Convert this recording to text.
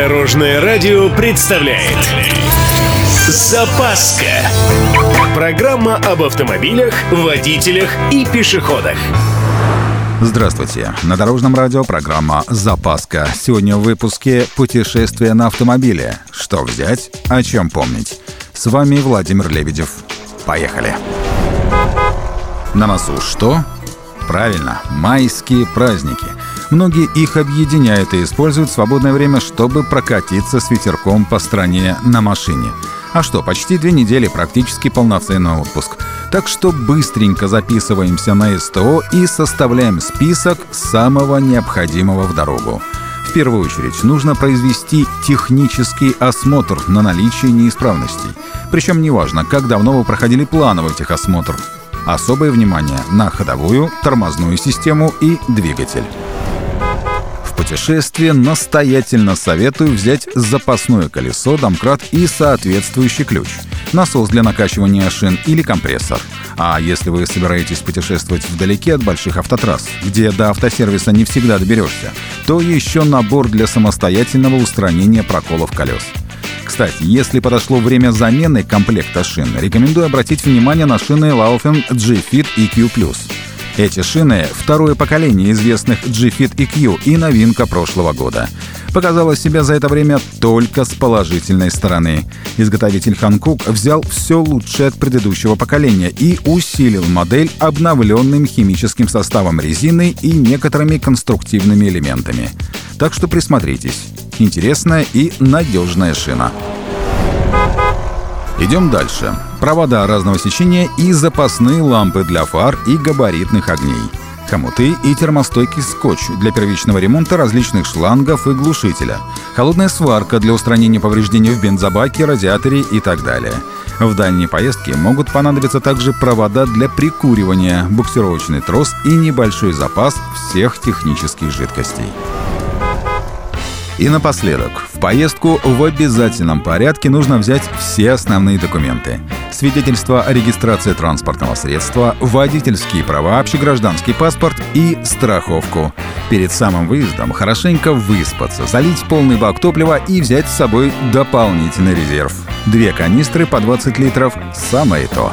Дорожное радио представляет Запаска Программа об автомобилях, водителях и пешеходах Здравствуйте. На Дорожном радио программа «Запаска». Сегодня в выпуске «Путешествие на автомобиле». Что взять, о чем помнить. С вами Владимир Лебедев. Поехали. На носу что? Правильно, майские праздники. Многие их объединяют и используют свободное время, чтобы прокатиться с ветерком по стране на машине. А что, почти две недели практически полноценный отпуск. Так что быстренько записываемся на СТО и составляем список самого необходимого в дорогу. В первую очередь нужно произвести технический осмотр на наличие неисправностей. Причем неважно, как давно вы проходили плановый техосмотр. Особое внимание на ходовую, тормозную систему и двигатель путешествие настоятельно советую взять запасное колесо, домкрат и соответствующий ключ, насос для накачивания шин или компрессор. А если вы собираетесь путешествовать вдалеке от больших автотрасс, где до автосервиса не всегда доберешься, то еще набор для самостоятельного устранения проколов колес. Кстати, если подошло время замены комплекта шин, рекомендую обратить внимание на шины Laufen G-Fit EQ+. Эти шины — второе поколение известных G-Fit EQ и новинка прошлого года. Показала себя за это время только с положительной стороны. Изготовитель Hankook взял все лучшее от предыдущего поколения и усилил модель обновленным химическим составом резины и некоторыми конструктивными элементами. Так что присмотритесь. Интересная и надежная шина. Идем дальше. Провода разного сечения и запасные лампы для фар и габаритных огней. Хомуты и термостойкий скотч для первичного ремонта различных шлангов и глушителя. Холодная сварка для устранения повреждений в бензобаке, радиаторе и так далее. В дальней поездке могут понадобиться также провода для прикуривания, буксировочный трос и небольшой запас всех технических жидкостей. И напоследок, поездку в обязательном порядке нужно взять все основные документы. Свидетельство о регистрации транспортного средства, водительские права, общегражданский паспорт и страховку. Перед самым выездом хорошенько выспаться, залить полный бак топлива и взять с собой дополнительный резерв. Две канистры по 20 литров – самое то.